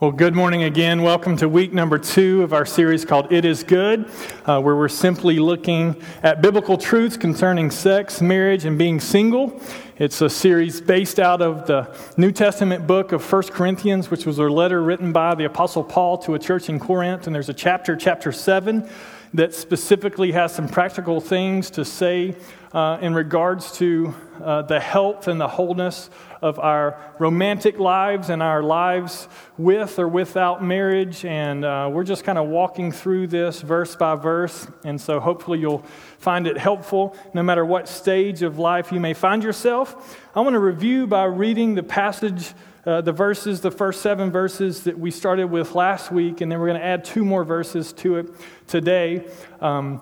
Well, good morning again. Welcome to week number two of our series called It Is Good, uh, where we're simply looking at biblical truths concerning sex, marriage, and being single. It's a series based out of the New Testament book of 1 Corinthians, which was a letter written by the Apostle Paul to a church in Corinth. And there's a chapter, chapter 7, that specifically has some practical things to say uh, in regards to uh, the health and the wholeness of our romantic lives and our lives with or without marriage. And uh, we're just kind of walking through this verse by verse. And so hopefully you'll find it helpful no matter what stage of life you may find yourself. I want to review by reading the passage. Uh, the verses, the first seven verses that we started with last week, and then we're going to add two more verses to it today. Um,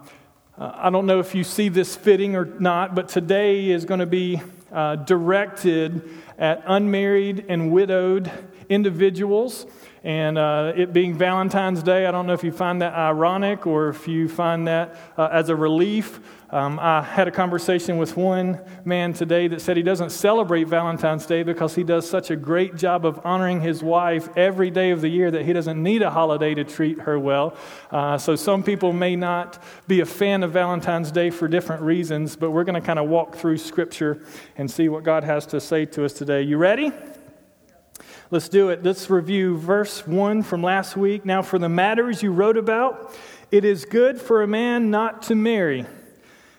uh, I don't know if you see this fitting or not, but today is going to be uh, directed at unmarried and widowed individuals. And uh, it being Valentine's Day, I don't know if you find that ironic or if you find that uh, as a relief. Um, I had a conversation with one man today that said he doesn't celebrate Valentine's Day because he does such a great job of honoring his wife every day of the year that he doesn't need a holiday to treat her well. Uh, so some people may not be a fan of Valentine's Day for different reasons, but we're going to kind of walk through Scripture and see what God has to say to us today. You ready? Let's do it. Let's review verse 1 from last week. Now, for the matters you wrote about, it is good for a man not to marry.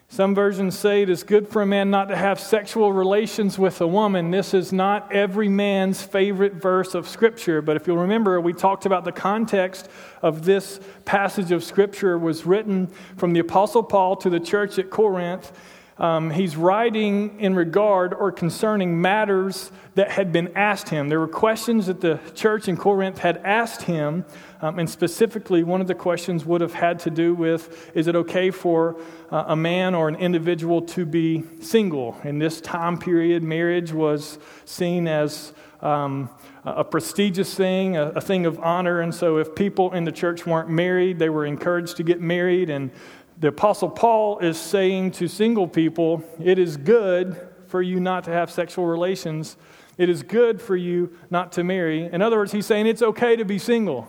Some versions say it is good for a man not to have sexual relations with a woman. This is not every man's favorite verse of Scripture, but if you'll remember, we talked about the context of this passage of Scripture was written from the Apostle Paul to the church at Corinth um, he's writing in regard or concerning matters that had been asked him. There were questions that the church in Corinth had asked him, um, and specifically, one of the questions would have had to do with is it okay for uh, a man or an individual to be single? In this time period, marriage was seen as um, a prestigious thing, a, a, thing of honor. And so, if people in the church weren't married, they were encouraged to get married. And the Apostle Paul is saying to single people, it is good for you not to have sexual relations. It is good for you not to marry. In other words, he's saying it's okay to be single.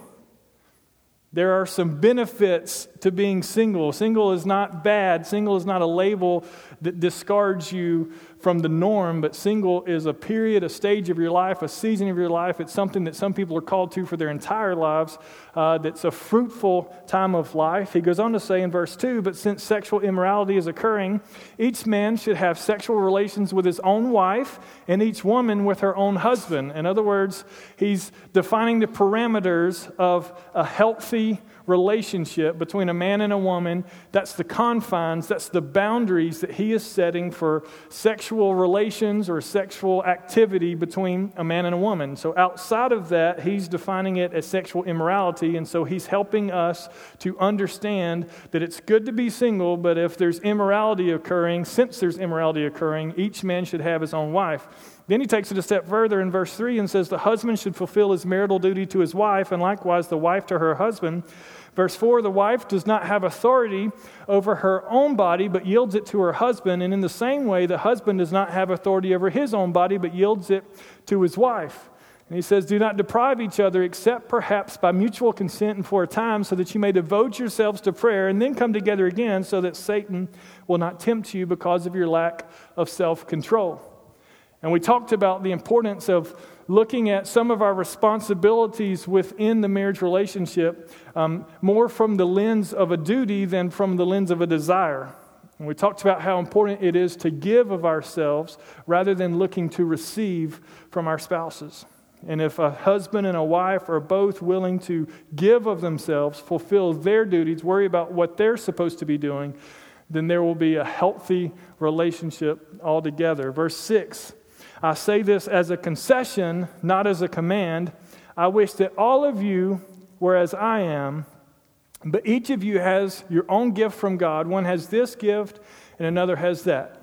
There are some benefits to being single. Single is not bad. Single is not a label that discards you from the norm, but single is a period, a stage of your life, a season of your life. It's something that some people are called to for their entire lives. Uh, that's a fruitful time of life. He goes on to say in verse 2 But since sexual immorality is occurring, each man should have sexual relations with his own wife, and each woman with her own husband. In other words, he's defining the parameters of a healthy relationship between a man and a woman. That's the confines, that's the boundaries that he is setting for sexual relations or sexual activity between a man and a woman. So outside of that, he's defining it as sexual immorality. And so he's helping us to understand that it's good to be single, but if there's immorality occurring, since there's immorality occurring, each man should have his own wife. Then he takes it a step further in verse 3 and says, The husband should fulfill his marital duty to his wife, and likewise the wife to her husband. Verse 4 The wife does not have authority over her own body, but yields it to her husband. And in the same way, the husband does not have authority over his own body, but yields it to his wife. And he says, Do not deprive each other, except perhaps by mutual consent and for a time, so that you may devote yourselves to prayer and then come together again, so that Satan will not tempt you because of your lack of self control. And we talked about the importance of looking at some of our responsibilities within the marriage relationship um, more from the lens of a duty than from the lens of a desire. And we talked about how important it is to give of ourselves rather than looking to receive from our spouses. And if a husband and a wife are both willing to give of themselves, fulfill their duties, worry about what they're supposed to be doing, then there will be a healthy relationship altogether. Verse 6 I say this as a concession, not as a command. I wish that all of you were as I am, but each of you has your own gift from God. One has this gift, and another has that.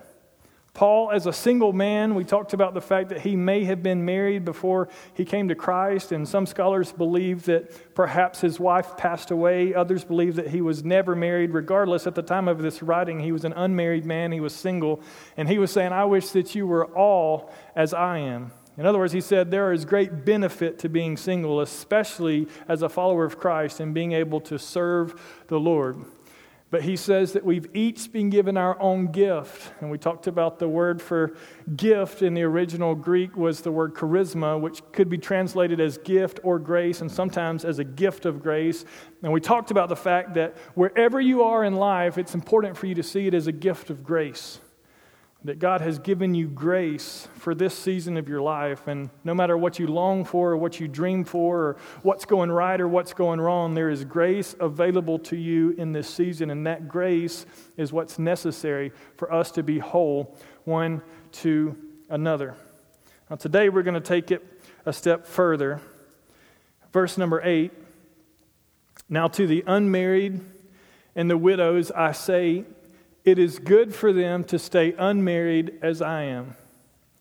Paul, as a single man, we talked about the fact that he may have been married before he came to Christ, and some scholars believe that perhaps his wife passed away. Others believe that he was never married. Regardless, at the time of this writing, he was an unmarried man, he was single, and he was saying, I wish that you were all as I am. In other words, he said there is great benefit to being single, especially as a follower of Christ and being able to serve the Lord. But he says that we've each been given our own gift. And we talked about the word for gift in the original Greek was the word charisma, which could be translated as gift or grace, and sometimes as a gift of grace. And we talked about the fact that wherever you are in life, it's important for you to see it as a gift of grace that God has given you grace for this season of your life. And no matter what you long for, or what you dream for, or what's going right or what's going wrong, there is grace available to you in this season. And that grace is what's necessary for us to be whole one to another. Now, today we're going to take it a step further. Verse number eight. Now, to the unmarried and the widows, I say, it is good for them to stay unmarried as I am.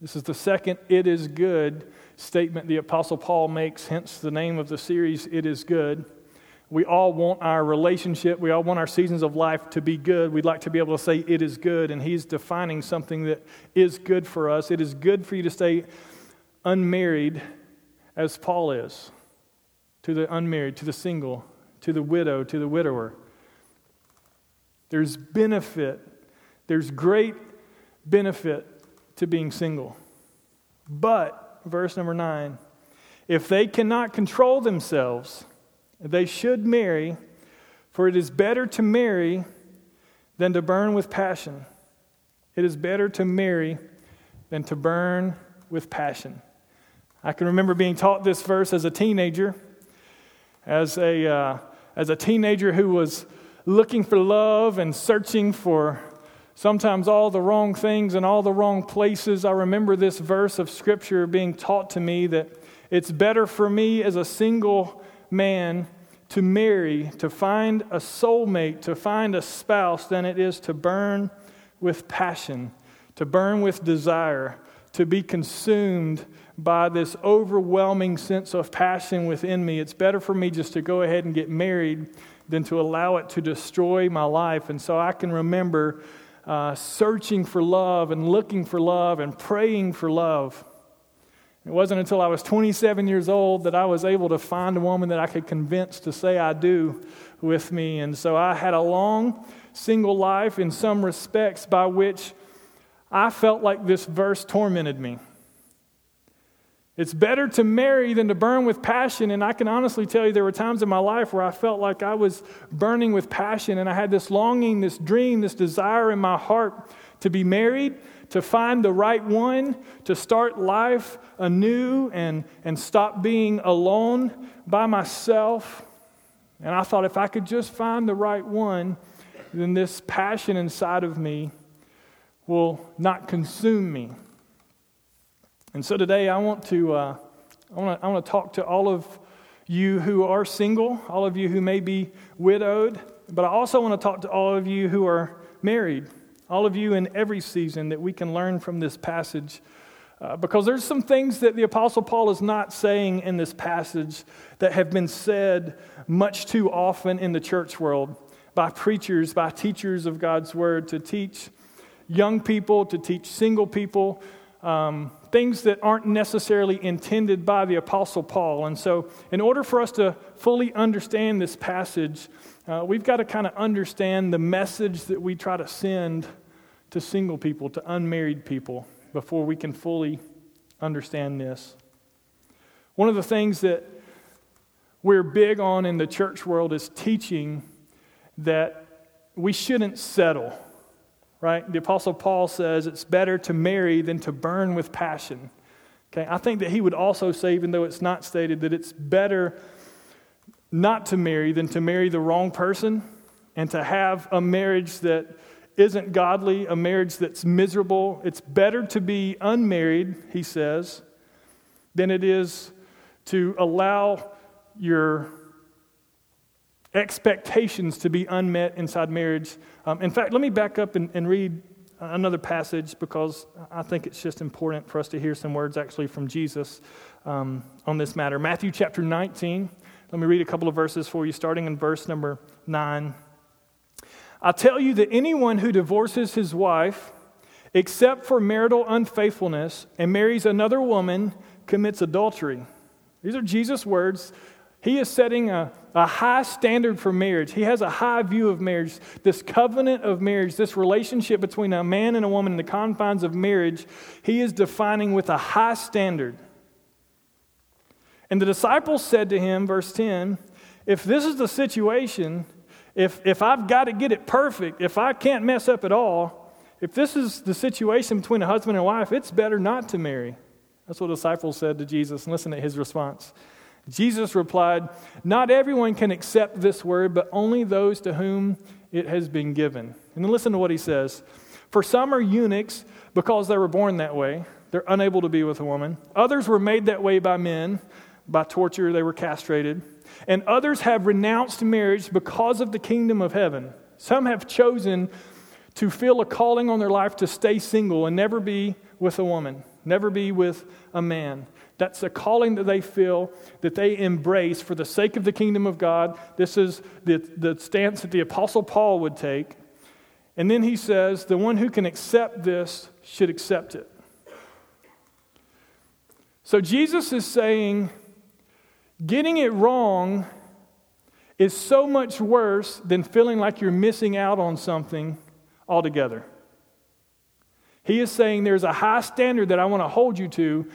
This is the second it is good statement the Apostle Paul makes, hence the name of the series, It is Good. We all want our relationship, we all want our seasons of life to be good. We'd like to be able to say it is good, and he's defining something that is good for us. It is good for you to stay unmarried as Paul is to the unmarried, to the single, to the widow, to the widower. There's benefit, there's great benefit to being single. But, verse number nine, if they cannot control themselves, they should marry, for it is better to marry than to burn with passion. It is better to marry than to burn with passion. I can remember being taught this verse as a teenager, as a, uh, as a teenager who was looking for love and searching for sometimes all the wrong things and all the wrong places. I remember this verse of Scripture being taught to me that it's better for me as a single man to marry, to find a soulmate, to find a spouse, than it is to burn with passion, to burn with desire, to be consumed by this overwhelming sense of passion within me. It's better for me just to go ahead and get married than to allow it to destroy my life. And so I can remember uh, searching for love and looking for love and praying for love. It wasn't until I was 27 years old that I was able to find a woman that I could convince to say I do with me. And so I had a long single life in some respects by which I felt like this verse tormented me. It's better to marry than to burn with passion. And I can honestly tell you, there were times in my life where I felt like I was burning with passion and I had this longing, this dream, this desire in my heart to be married, to find the right one, to start life anew and, and stop being alone by myself. And I thought if I could just find the right one, then this passion inside of me will not consume me. And so today I want to, uh, I, want to I want to talk to all of you who are single, all of you who may be widowed, but I also want to talk to all of you who are married, all of you in every season that we can learn from this passage. Uh, because there's some things that the Apostle Paul is not saying in this passage that have been said much too often in the church world by preachers, by teachers of God's word to teach young people, to teach single people, um, things that aren't necessarily intended by the Apostle Paul. And so, in order for us to fully understand this passage, uh, we've got to kind of understand the message that we try to send to single people, to unmarried people, before we can fully understand this. One of the things that we're big on in the church world is teaching that we shouldn't settle right? The Apostle Paul says it's better to marry than to burn with passion. Okay, I think that he would also say, even though it's not stated, that it's better not to marry than to marry the wrong person and to have a marriage that isn't godly, a marriage that's miserable. It's better to be unmarried, he says, than it is to allow your expectations to be unmet inside marriage. Um, in fact, let me back up and, and, read another passage because I think it's just important for us to hear some words actually from Jesus um, on this matter. Matthew chapter 19. Let me read a couple of verses for you, starting in verse number 9. I tell you that anyone who divorces his wife, except for marital unfaithfulness, and marries another woman, commits adultery. These are Jesus' words. He is setting a, a high standard for marriage. He has a high view of marriage. This covenant of marriage, this relationship between a man and a woman in the confines of marriage, he is defining with a high standard. And the disciples said to him, verse 10, if this is the situation, if, if I've got to get it perfect, if I can't mess up at all, if this is the situation between a husband and wife, it's better not to marry. That's what the disciples said to Jesus. And listen to his response. Jesus replied, Not everyone can accept this word, but only those to whom it has been given. And then listen to what he says. For some are eunuchs because they were born that way, they're unable to be with a woman. Others were made that way by men, by torture, they were castrated. And others have renounced marriage because of the kingdom of heaven. Some have chosen to feel a calling on their life to stay single and never be with a woman, never be with a man. That's a calling that they feel, that they embrace for the sake of the kingdom of God. This is the, the stance that the Apostle Paul would take. And then he says, the one who can accept this should accept it. So Jesus is saying, getting it wrong is so much worse than feeling like you're missing out on something altogether. He is saying there's a high standard that I want to hold you to,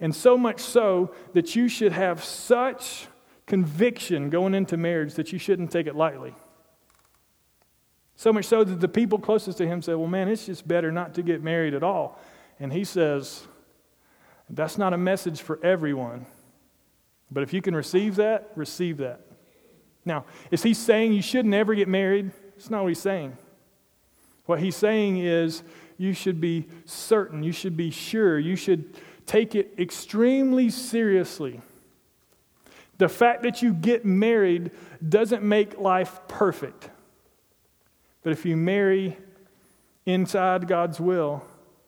and so much so that you should have such conviction going into marriage that you shouldn't take it lightly. So much so that the people closest to him said, Well, man, it's just better not to get married at all. And he says, That's not a message for everyone. But if you can receive that, receive that. Now, is he saying you should never get married? It's not what he's saying. What he's saying is you should be certain, you should be sure, you should take it extremely seriously. The fact that you get married doesn't make life perfect. But if you marry inside God's will,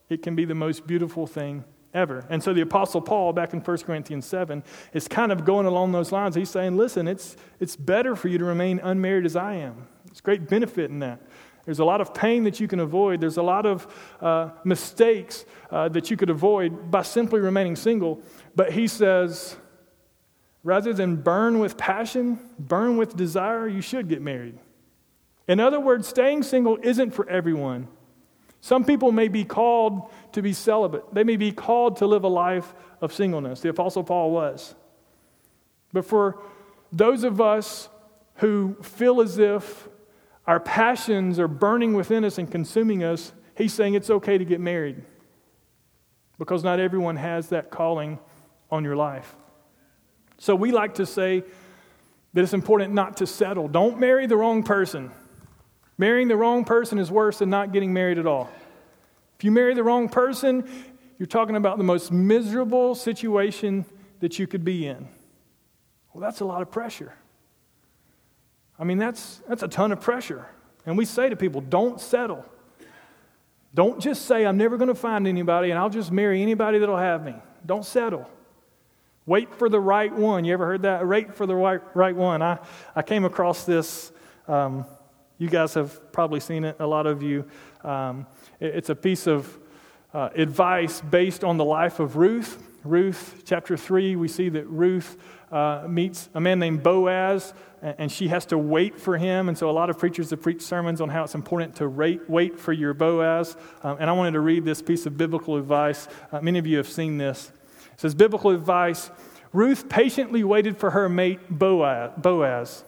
it can be the most beautiful thing ever. And so the Apostle Paul, back in 1 Corinthians 7, is kind of going along those lines. He's saying, listen, it's, it's better for you to remain unmarried as I am. There's great benefit in that. There's a lot of pain that you can avoid. There's a lot of uh, mistakes uh, that you could avoid by simply remaining single. But he says, rather than burn with passion, burn with desire, you should get married. In other words, staying single isn't for everyone. Some people may be called to be celibate, they may be called to live a life of singleness. The Apostle Paul was. But for those of us who feel as if our passions are burning within us and consuming us, he's saying it's okay to get married because not everyone has that calling on your life. So we like to say that it's important not to settle. Don't marry the wrong person. Marrying the wrong person is worse than not getting married at all. If you marry the wrong person, you're talking about the most miserable situation that you could be in. Well, that's a lot of pressure. I mean, that's, that's a ton of pressure. And we say to people, don't settle. Don't just say, I'm never going to find anybody and I'll just marry anybody that'll have me. Don't settle. Wait for the right one. You ever heard that? Wait for the right, right one. I, I came across this. Um, you guys have probably seen it, a lot of you. Um, it, it's a piece of uh, advice based on the life of Ruth. Ruth, chapter 3, we see that Ruth uh, meets a man named Boaz, and she has to wait for him. And so, a lot of preachers have preached sermons on how it's important to rate, wait for your Boaz. Um, and I wanted to read this piece of biblical advice. Uh, many of you have seen this. It says, Biblical advice Ruth patiently waited for her mate Boaz.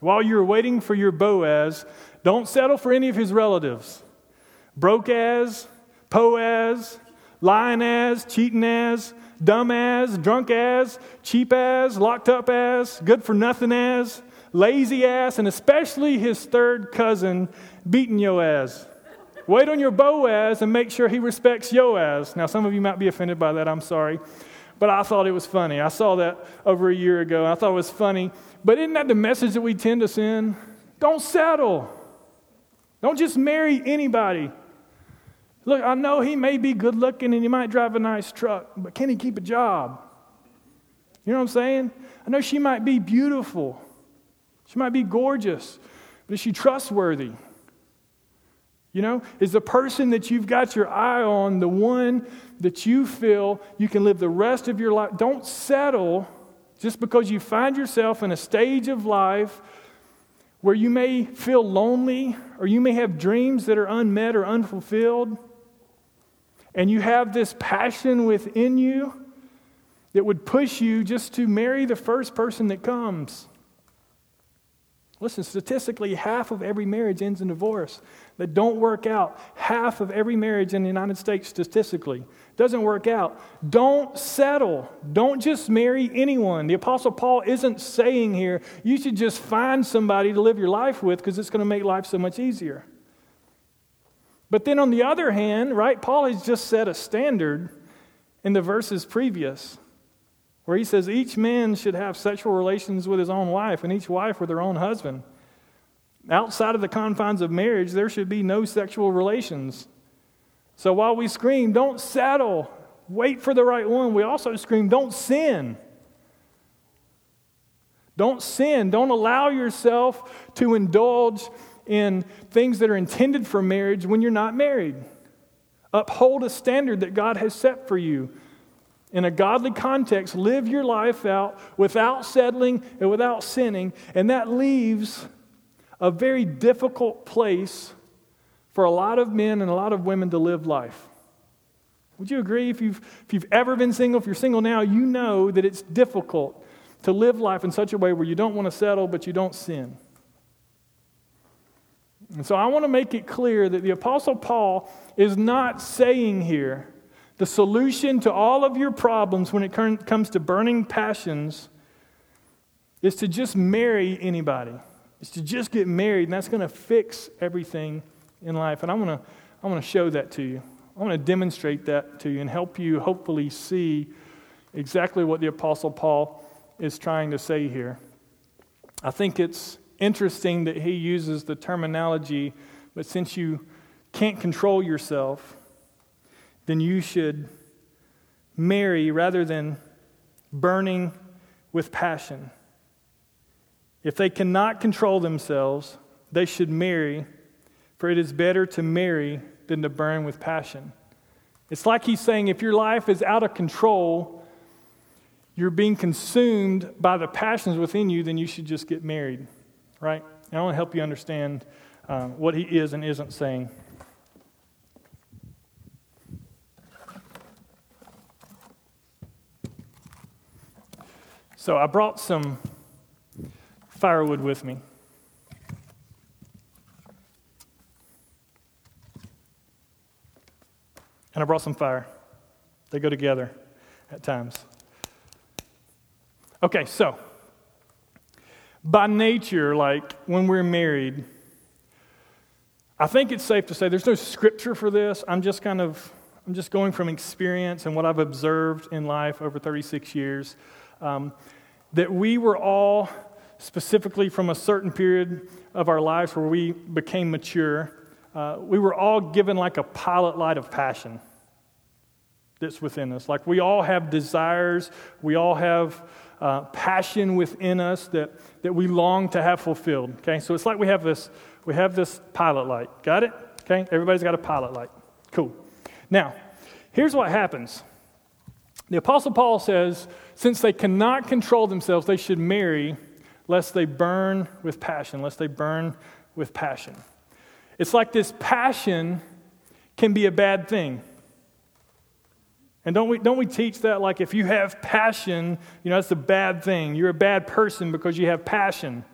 While you're waiting for your Boaz, don't settle for any of his relatives. Broke as, Poaz, lying as, as, dumb as, drunk as, cheap as, locked up as, good for nothing as, lazy ass, and especially his third cousin beating yo ass. Wait on your Boaz and make sure he respects yo ass. Now, some of you might be offended by that, I'm sorry. But I thought it was funny. I saw that over a year ago. I thought it was funny. But isn't that the message that we tend to send? Don't settle. Don't just marry anybody. Look, I know he may be good looking and he might drive a nice truck, but can he keep a job? You know what I'm saying? I know she might be beautiful, she might be gorgeous, but is she trustworthy? You know, is the person that you've got your eye on the one that you feel you can live the rest of your life? Don't settle just because you find yourself in a stage of life where you may feel lonely or you may have dreams that are unmet or unfulfilled, and you have this passion within you that would push you just to marry the first person that comes. Listen, statistically, half of every marriage ends in divorce that don't work out. Half of every marriage in the United States, statistically, doesn't work out. Don't settle. Don't just marry anyone. The Apostle Paul isn't saying here you should just find somebody to live your life with because it's going to make life so much easier. But then on the other hand, right, Paul has just set a standard in the verses previous where he says each man should have sexual relations with his own wife and each wife with her own husband. Outside of the confines of marriage, there should be no sexual relations. So while we scream, don't settle, wait for the right one, we also scream, don't sin. Don't sin. Don't allow yourself to indulge in things that are intended for marriage when you're not married. Uphold a standard that God has set for you in a godly context, live your life out without settling and without sinning, and that leaves a very difficult place for a lot of men and a lot of women to live life. Would you agree? If you've, if you've ever been single, if you're single now, you know that it's difficult to live life in such a way where you don't want to settle, but you don't sin. And so I want to make it clear that the Apostle Paul is not saying here the solution to all of your problems when it comes to burning passions is to just marry anybody. Is to just get married, and that's going to fix everything in life. And I want to I want to show that to you. I want to demonstrate that to you and help you hopefully see exactly what the Apostle Paul is trying to say here. I think it's interesting that he uses the terminology, but since you can't control yourself, then you should marry rather than burning with passion. If they cannot control themselves, they should marry, for it is better to marry than to burn with passion. It's like he's saying if your life is out of control, you're being consumed by the passions within you, then you should just get married, right? And I want to help you understand uh, what he is and isn't saying. So I brought some firewood with me. And I brought some fire. They go together at times. Okay, so by nature, like when we're married, I think it's safe to say there's no scripture for this. I'm just kind of I'm just going from experience and what I've observed in life over 36 years. Um, that we were all, specifically from a certain period of our lives where we became mature, uh, we were all given like a pilot light of passion that's within us. Like we all have desires, we all have uh, passion within us that, that we long to have fulfilled. Okay, so it's like we have this we have this pilot light. Got it? Okay, everybody's got a pilot light. Cool. Now, here's what happens. The Apostle Paul says since they cannot control themselves, they should marry lest they burn with passion, lest they burn with passion. It's like this passion can be a bad thing. And don't we, don't we teach that? Like, if you have passion, you know, that's a bad thing. You're a bad person because you have passion.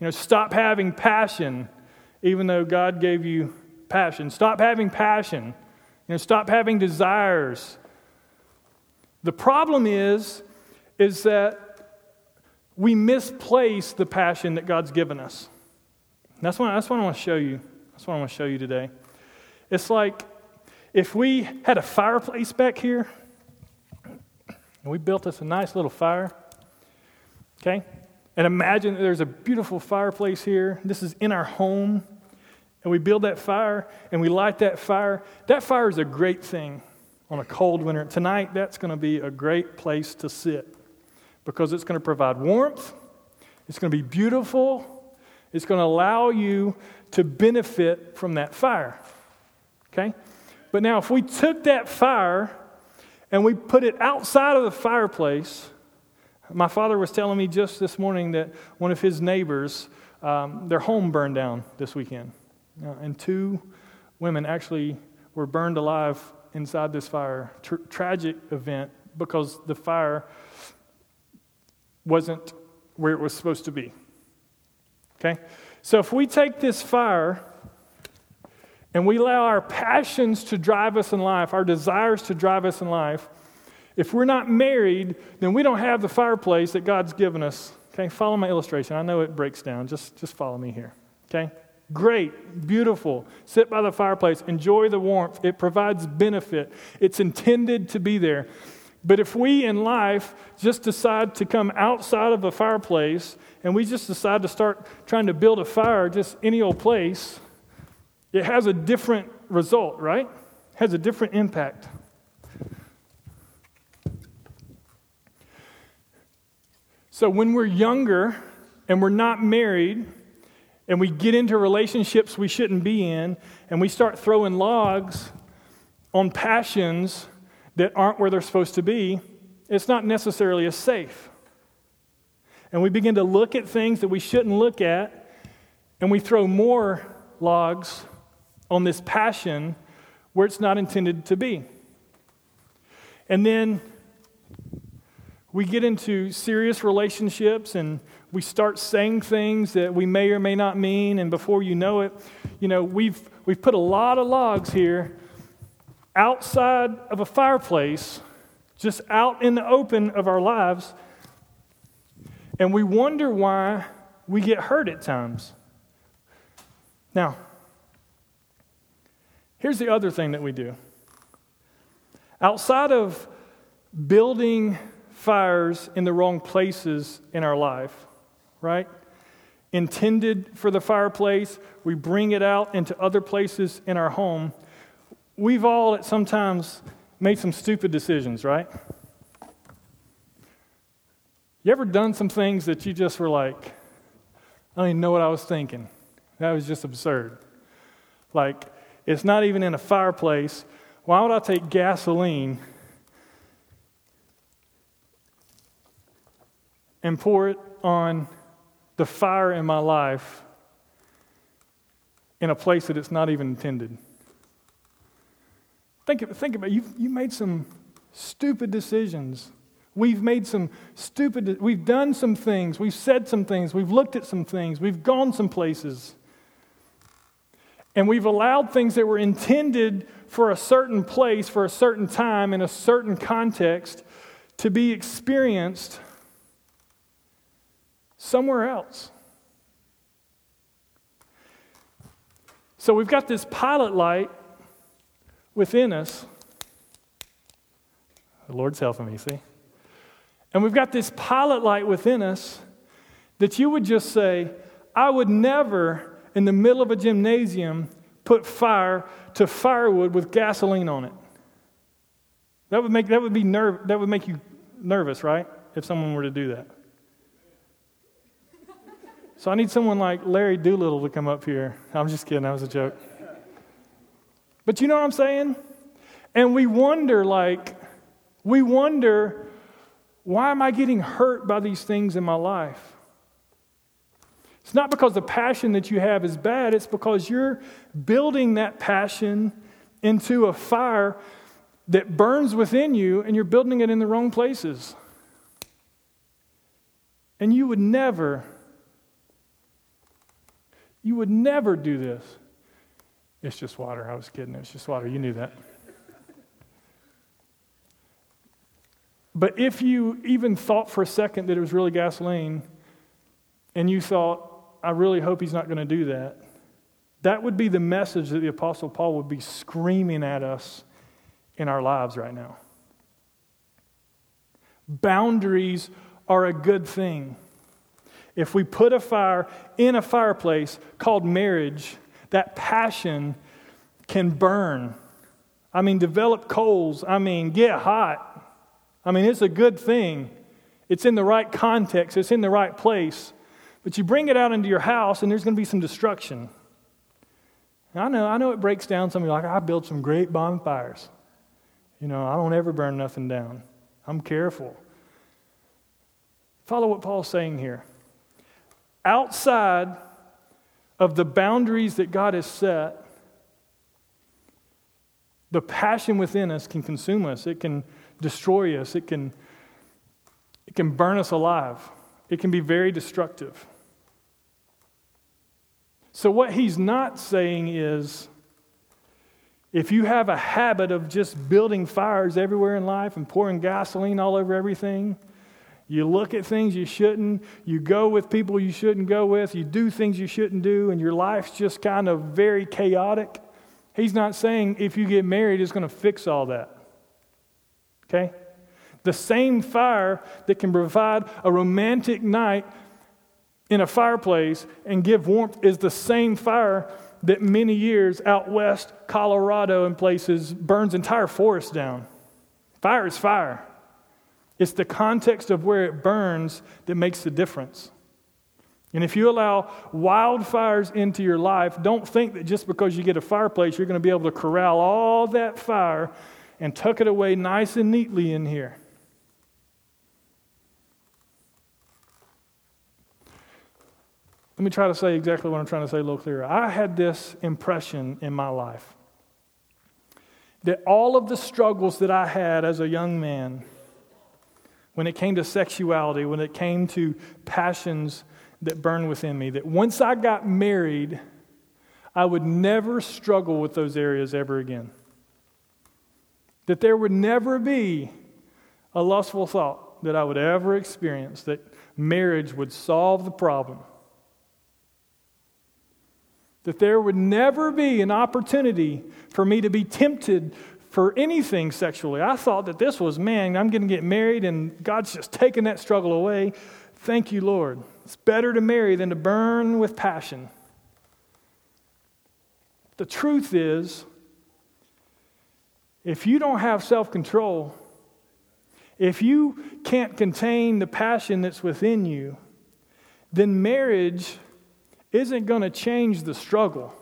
You know, stop having passion, even though God gave you passion. Stop having passion. You know, stop having desires. The problem is, is that we misplace the passion that God's given us. that's what, that's what I want to show you. That's what I want to show you today. It's like if we had a fireplace back here, and we built us a nice little fire, okay? And imagine there's a beautiful fireplace here. This is in our home. And we build that fire and we light that fire. That fire is a great thing on a cold winter. Tonight, that's going to be a great place to sit because it's going to provide warmth, it's going to be beautiful, it's going to allow you to benefit from that fire. Okay? But now, if we took that fire and we put it outside of the fireplace, my father was telling me just this morning that one of his neighbors, um, their home burned down this weekend. Uh, and two women actually were burned alive inside this fire. Tr- tragic event because the fire wasn't where it was supposed to be. Okay? So if we take this fire and we allow our passions to drive us in life, our desires to drive us in life, if we're not married, then we don't have the fireplace that God's given us. Okay, follow my illustration. I know it breaks down. Just, just follow me here. Okay? Great, beautiful. Sit by the fireplace, enjoy the warmth. It provides benefit, it's intended to be there. But if we in life just decide to come outside of a fireplace and we just decide to start trying to build a fire just any old place, it has a different result, right? It has a different impact. So when we're younger and we're not married and we get into relationships we shouldn't be in and we start throwing logs on passions that aren't where they're supposed to be, it's not necessarily as safe. And we begin to look at things that we shouldn't look at and we throw more logs on this passion where it's not intended to be. And then we get into serious relationships and we start saying things that we may or may not mean. And before you know it you know we've we've put a lot of logs here outside of a fireplace just out in the open of our lives. And we wonder why we get hurt at times. Now here's the other thing that we do outside of building fires in the wrong places in our life, right? Intended for the fireplace, we bring it out into other places in our home. We've all at sometimes made some stupid decisions, right? You ever done some things that you just were like, I don't even know what I was thinking? That was just absurd. Like, it's not even in a fireplace. Why would I take gasoline and pour it on the fire in my life in a place that it's not even intended. Think, think about it. You've, you made some stupid decisions. We've made some stupid, we've done some things, we've said some things, we've looked at some things, we've gone some places. And we've allowed things that were intended for a certain place, for a certain time, in a certain context, to be experienced somewhere else. So we've got this pilot light within us. The Lord's helping me, see? And we've got this pilot light within us that you would just say, I would never, in the middle of a gymnasium, put fire to firewood with gasoline on it. That would make, that would be nerve, that would make you nervous, right? If someone were to do that. So I need someone like Larry Doolittle to come up here. I'm just kidding, that was a joke. But you know what I'm saying? And we wonder, like, we wonder, why am I getting hurt by these things in my life? It's not because the passion that you have is bad, it's because you're building that passion into a fire that burns within you and you're building it in the wrong places. And you would never you would never do this. It's just water. I was kidding. It's just water. You knew that. But if you even thought for a second that it was really gasoline, and you thought, I really hope he's not going to do that, that would be the message that the Apostle Paul would be screaming at us in our lives right now. Boundaries are a good thing. If we put a fire in a fireplace called marriage, that passion can burn. I mean, develop coals. I mean, get hot. I mean, it's a good thing. It's in the right context, it's in the right place. But you bring it out into your house, and there's going to be some destruction. I know, I know it breaks down some of you like, I build some great bonfires. You know, I don't ever burn nothing down. I'm careful. Follow what Paul's saying here. Outside of the boundaries that God has set, the passion within us can consume us. It can destroy us. It can, it can burn us alive. It can be very destructive. So, what he's not saying is if you have a habit of just building fires everywhere in life and pouring gasoline all over everything, you look at things you shouldn't, you go with people you shouldn't go with, you do things you shouldn't do, and your life's just kind of very chaotic. He's not saying if you get married, it's going to fix all that. Okay? The same fire that can provide a romantic night in a fireplace and give warmth is the same fire that many years out west, Colorado and places, burns entire forests down. Fire is fire. It's the context of where it burns that makes the difference. And if you allow wildfires into your life, don't think that just because you get a fireplace, you're going to be able to corral all that fire and tuck it away nice and neatly in here. Let me try to say exactly what I'm trying to say a little clearer. I had this impression in my life that all of the struggles that I had as a young man, when it came to sexuality, when it came to passions that burned within me, that once I got married, I would never struggle with those areas ever again. That there would never be a lustful thought that I would ever experience, that marriage would solve the problem that there would never be an opportunity for me to be tempted for anything sexually. I thought that this was, man, I'm going to get married and God's just taking that struggle away. Thank you, Lord. It's better to marry than to burn with passion. The truth is, if you don't have self control, if you can't contain the passion that's within you, then marriage isn't going to change the struggle.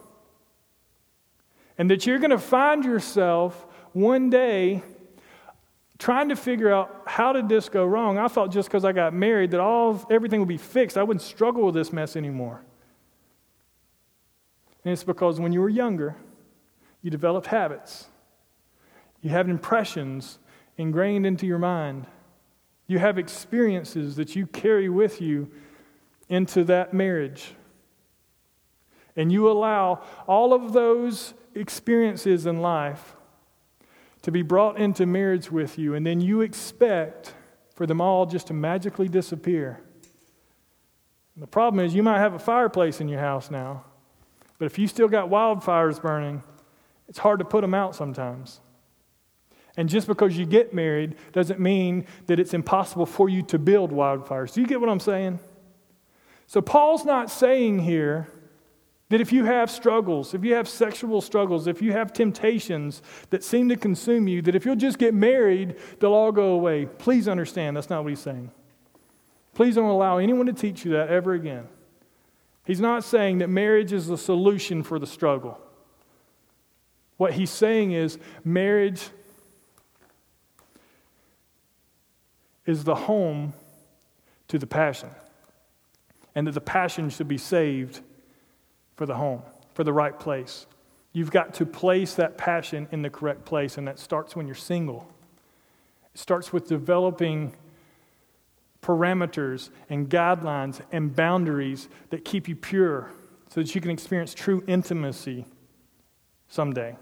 And that you're going to find yourself one day trying to figure out how did this go wrong. I thought just because I got married that all everything would be fixed. I wouldn't struggle with this mess anymore. And it's because when you were younger, you developed habits. You have impressions ingrained into your mind. You have experiences that you carry with you into that marriage. And you allow all of those experiences in life to be brought into marriage with you, and then you expect for them all just to magically disappear. And the problem is, you might have a fireplace in your house now, but if you still got wildfires burning, it's hard to put them out sometimes. And just because you get married doesn't mean that it's impossible for you to build wildfires. Do you get what I'm saying? So, Paul's not saying here that if you have struggles, if you have sexual struggles, if you have temptations that seem to consume you, that if you'll just get married, they'll all go away. Please understand, that's not what he's saying. Please don't allow anyone to teach you that ever again. He's not saying that marriage is the solution for the struggle. What he's saying is marriage is the home to the passion, and that the passion should be saved for the home, for the right place. You've got to place that passion in the correct place, and that starts when you're single. It starts with developing parameters and guidelines and boundaries that keep you pure so that you can experience true intimacy someday.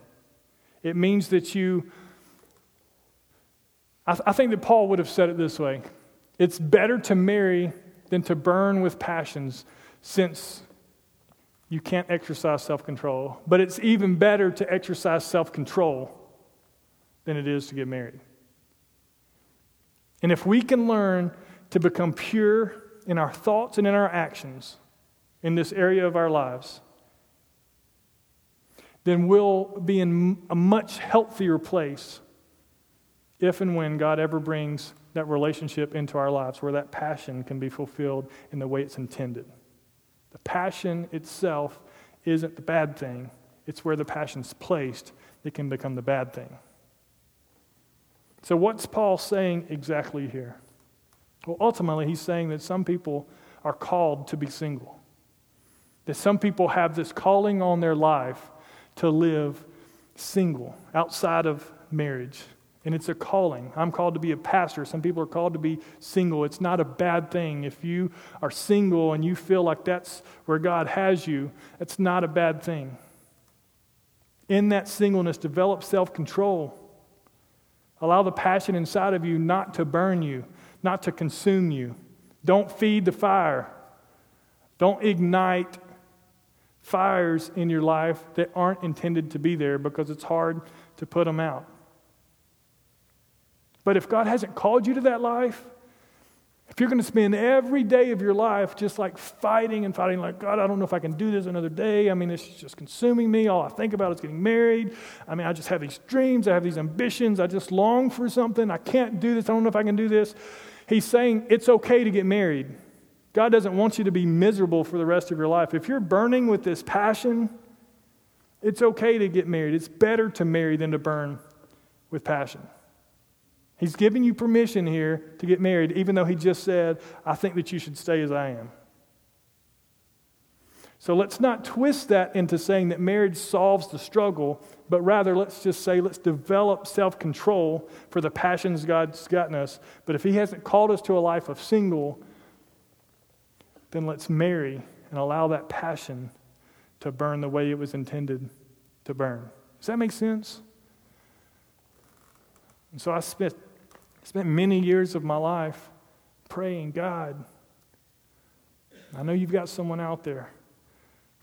It means that you, I, th- I think that Paul would have said it this way it's better to marry than to burn with passions, since you can't exercise self control. But it's even better to exercise self control than it is to get married. And if we can learn to become pure in our thoughts and in our actions in this area of our lives, then we'll be in a much healthier place if and when God ever brings that relationship into our lives where that passion can be fulfilled in the way it's intended. The passion itself isn't the bad thing, It's where the passion's placed that can become the bad thing. So, what's Paul saying exactly here? Well, ultimately, he's saying that some people are called to be single, that some people have this calling on their life to live single, outside of marriage. And it's a calling. I'm called to be a pastor. Some people are called to be single. It's not a bad thing. If you are single and you feel like that's where God has you, it's not a bad thing. In that singleness, develop self control. Allow the passion inside of you not to burn you, not to consume you. Don't feed the fire. Don't ignite fires in your life that aren't intended to be there because it's hard to put them out. But if God hasn't called you to that life, if you're going to spend every day of your life just like fighting and fighting, like, God, I don't know if I can do this another day. I mean, it's just consuming me. All I think about is getting married. I mean, I just have these dreams. I have these ambitions. I just long for something. I can't do this. I don't know if I can do this. He's saying it's okay to get married. God doesn't want you to be miserable for the rest of your life. If you're burning with this passion, it's okay to get married. It's better to marry than to burn with passion. He's giving you permission here to get married, even though he just said, I think that you should stay as I am. So let's not twist that into saying that marriage solves the struggle, but rather let's just say let's develop self control for the passions God's gotten us. But if He hasn't called us to a life of single, then let's marry and allow that passion to burn the way it was intended to burn. Does that make sense? And so I spent spent many years of my life praying, God, I know you've got someone out there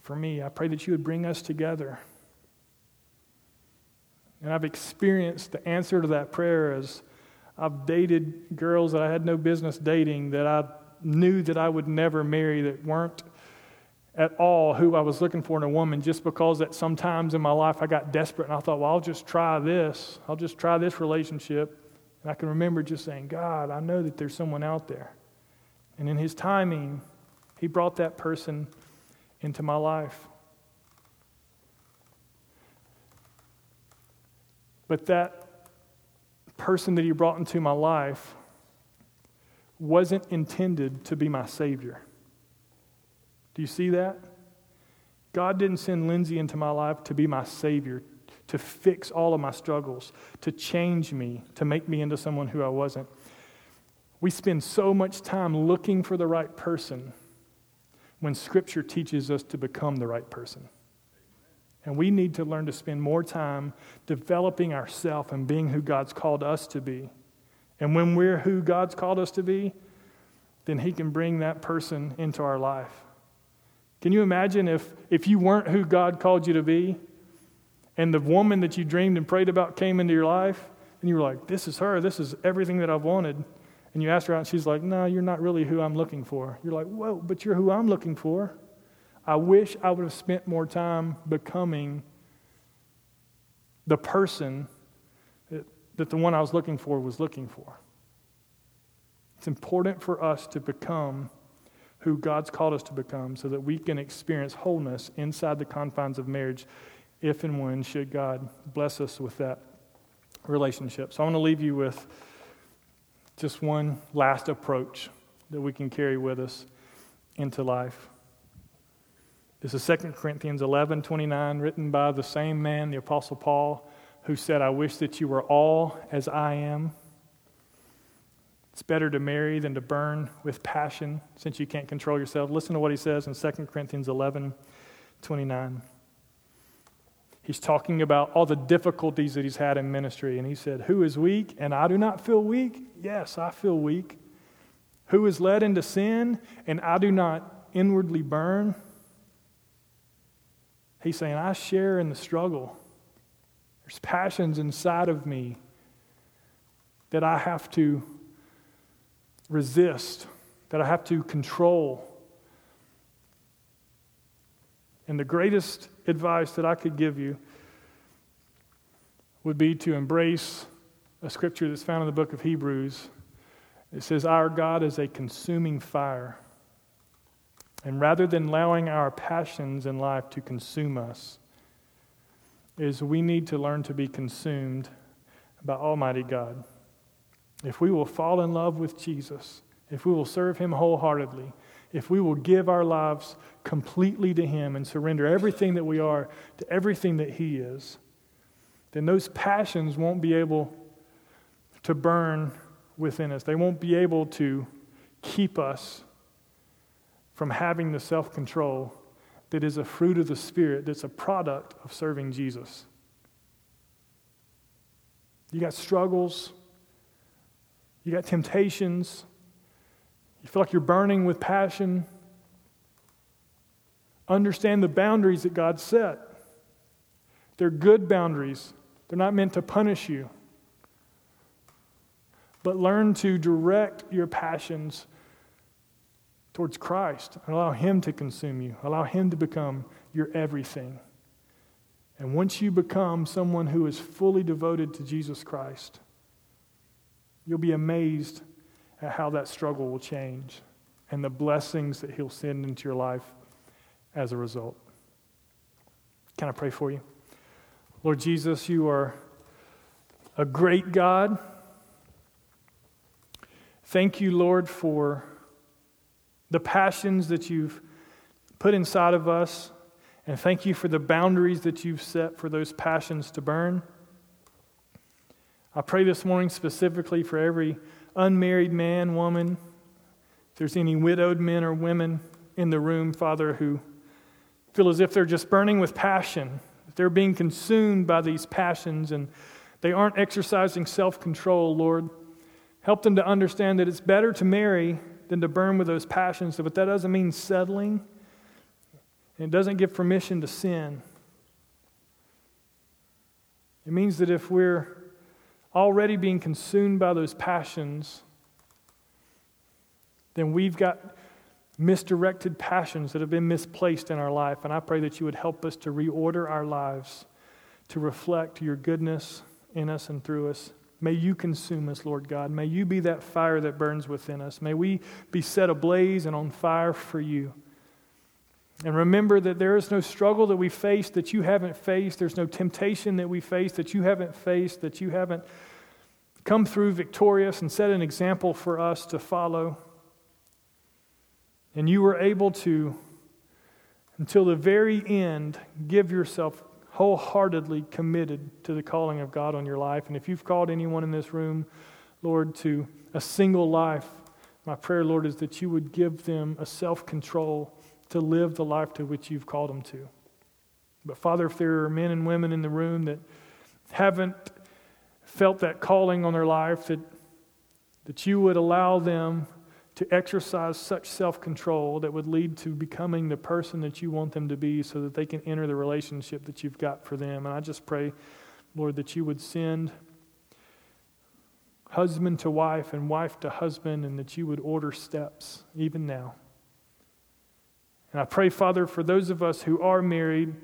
for me. I pray that you would bring us together. And I've experienced the answer to that prayer as I've dated girls that I had no business dating, that I knew that I would never marry, that weren't at all who I was looking for in a woman, just because that sometimes in my life I got desperate and I thought, well, I'll just try this. I'll just try this relationship. And I can remember just saying, God, I know that there's someone out there. And in His timing, He brought that person into my life. But that person that He brought into my life wasn't intended to be my Savior. Do you see that? God didn't send Lindsay into my life to be my Savior, to fix all of my struggles, to change me, to make me into someone who I wasn't. We spend so much time looking for the right person when Scripture teaches us to become the right person. And we need to learn to spend more time developing ourselves and being who God's called us to be. And when we're who God's called us to be, then He can bring that person into our life. Can you imagine if, if you weren't who God called you to be? And the woman that you dreamed and prayed about came into your life, and you were like, This is her, this is everything that I've wanted. And you asked her out, and she's like, No, you're not really who I'm looking for. You're like, Whoa, but you're who I'm looking for. I wish I would have spent more time becoming the person that, that the one I was looking for was looking for. It's important for us to become who God's called us to become so that we can experience wholeness inside the confines of marriage if and when should God bless us with that relationship. So I want to leave you with just one last approach that we can carry with us into life. This is 2 Corinthians 11 29, written by the same man, the Apostle Paul, who said, I wish that you were all as I am. It's better to marry than to burn with passion since you can't control yourself. Listen to what he says in 2 Corinthians 11 29. He's talking about all the difficulties that he's had in ministry. And he said, Who is weak and I do not feel weak? Yes, I feel weak. Who is led into sin and I do not inwardly burn? He's saying, I share in the struggle. There's passions inside of me that I have to resist, that I have to control. And the greatest advice that I could give you would be to embrace a scripture that's found in the book of Hebrews. It says, Our God is a consuming fire. And rather than allowing our passions in life to consume us, is we need to learn to be consumed by Almighty God. If we will fall in love with Jesus, if we will serve Him wholeheartedly, if we will give our lives completely to Him and surrender everything that we are to everything that He is, then those passions won't be able to burn within us. They won't be able to keep us from having the self control that is a fruit of the Spirit, that's a product of serving Jesus. You got struggles, you got temptations, you feel like you're burning with passion. Understand the boundaries that God set. They're good boundaries, they're not meant to punish you. But learn to direct your passions towards Christ and allow Him to consume you, allow Him to become your everything. And once you become someone who is fully devoted to Jesus Christ, you'll be amazed at how that struggle will change and the blessings that He'll send into your life as a result. Can I pray for you? Lord Jesus, you are a great God. Thank you, Lord, for the passions that you've put inside of us. And thank you for the boundaries that you've set for those passions to burn. I pray this morning specifically for every unmarried man, woman, if there's any widowed men or women in the room, Father, who feel as if they're just burning with passion, they're being consumed by these passions and they aren't exercising self control, Lord. Help them to understand that it's better to marry than to burn with those passions. But that doesn't mean settling, and it doesn't give permission to sin. It means that if we're already being consumed by those passions, then we've got misdirected passions that have been misplaced in our life. And I pray that you would help us to reorder our lives to reflect your goodness in us and through us. May you consume us, Lord God. May you be that fire that burns within us. May we be set ablaze and on fire for you. And remember that there is no struggle that we face that you haven't faced. There's no temptation that we face that you haven't faced, that you haven't come through victorious and set an example for us to follow. And you were able to, until the very end, give yourself wholeheartedly committed to the calling of God on your life. And if you've called anyone in this room, Lord, to a single life, my prayer, Lord, is that you would give them a self control to live the life to which you've called them to. But Father, if there are men and women in the room that haven't felt that calling on their life, that, that you would allow them to exercise such self control that would lead to becoming the person that you want them to be so that they can enter the relationship that you've got for them. And I just pray, Lord, that you would send husband to wife and wife to husband and that you would order steps even now. And I pray, Father, for those of us who are married,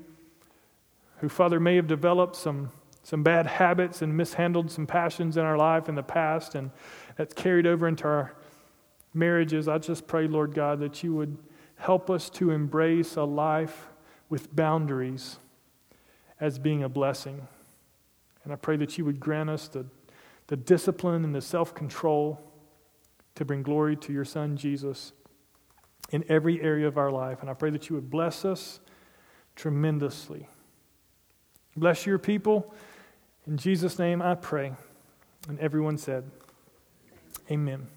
who, Father, may have developed some, some bad habits and mishandled some passions in our life in the past, and that's carried over into our marriages, I just pray, Lord God, that you would help us to embrace a life with boundaries as being a blessing. And I pray that you would grant us the, the discipline and the self control to bring glory to your Son, Jesus, in every area of our life. And I pray that you would bless us tremendously. Bless your people. In Jesus' name I pray. And everyone said, Amen.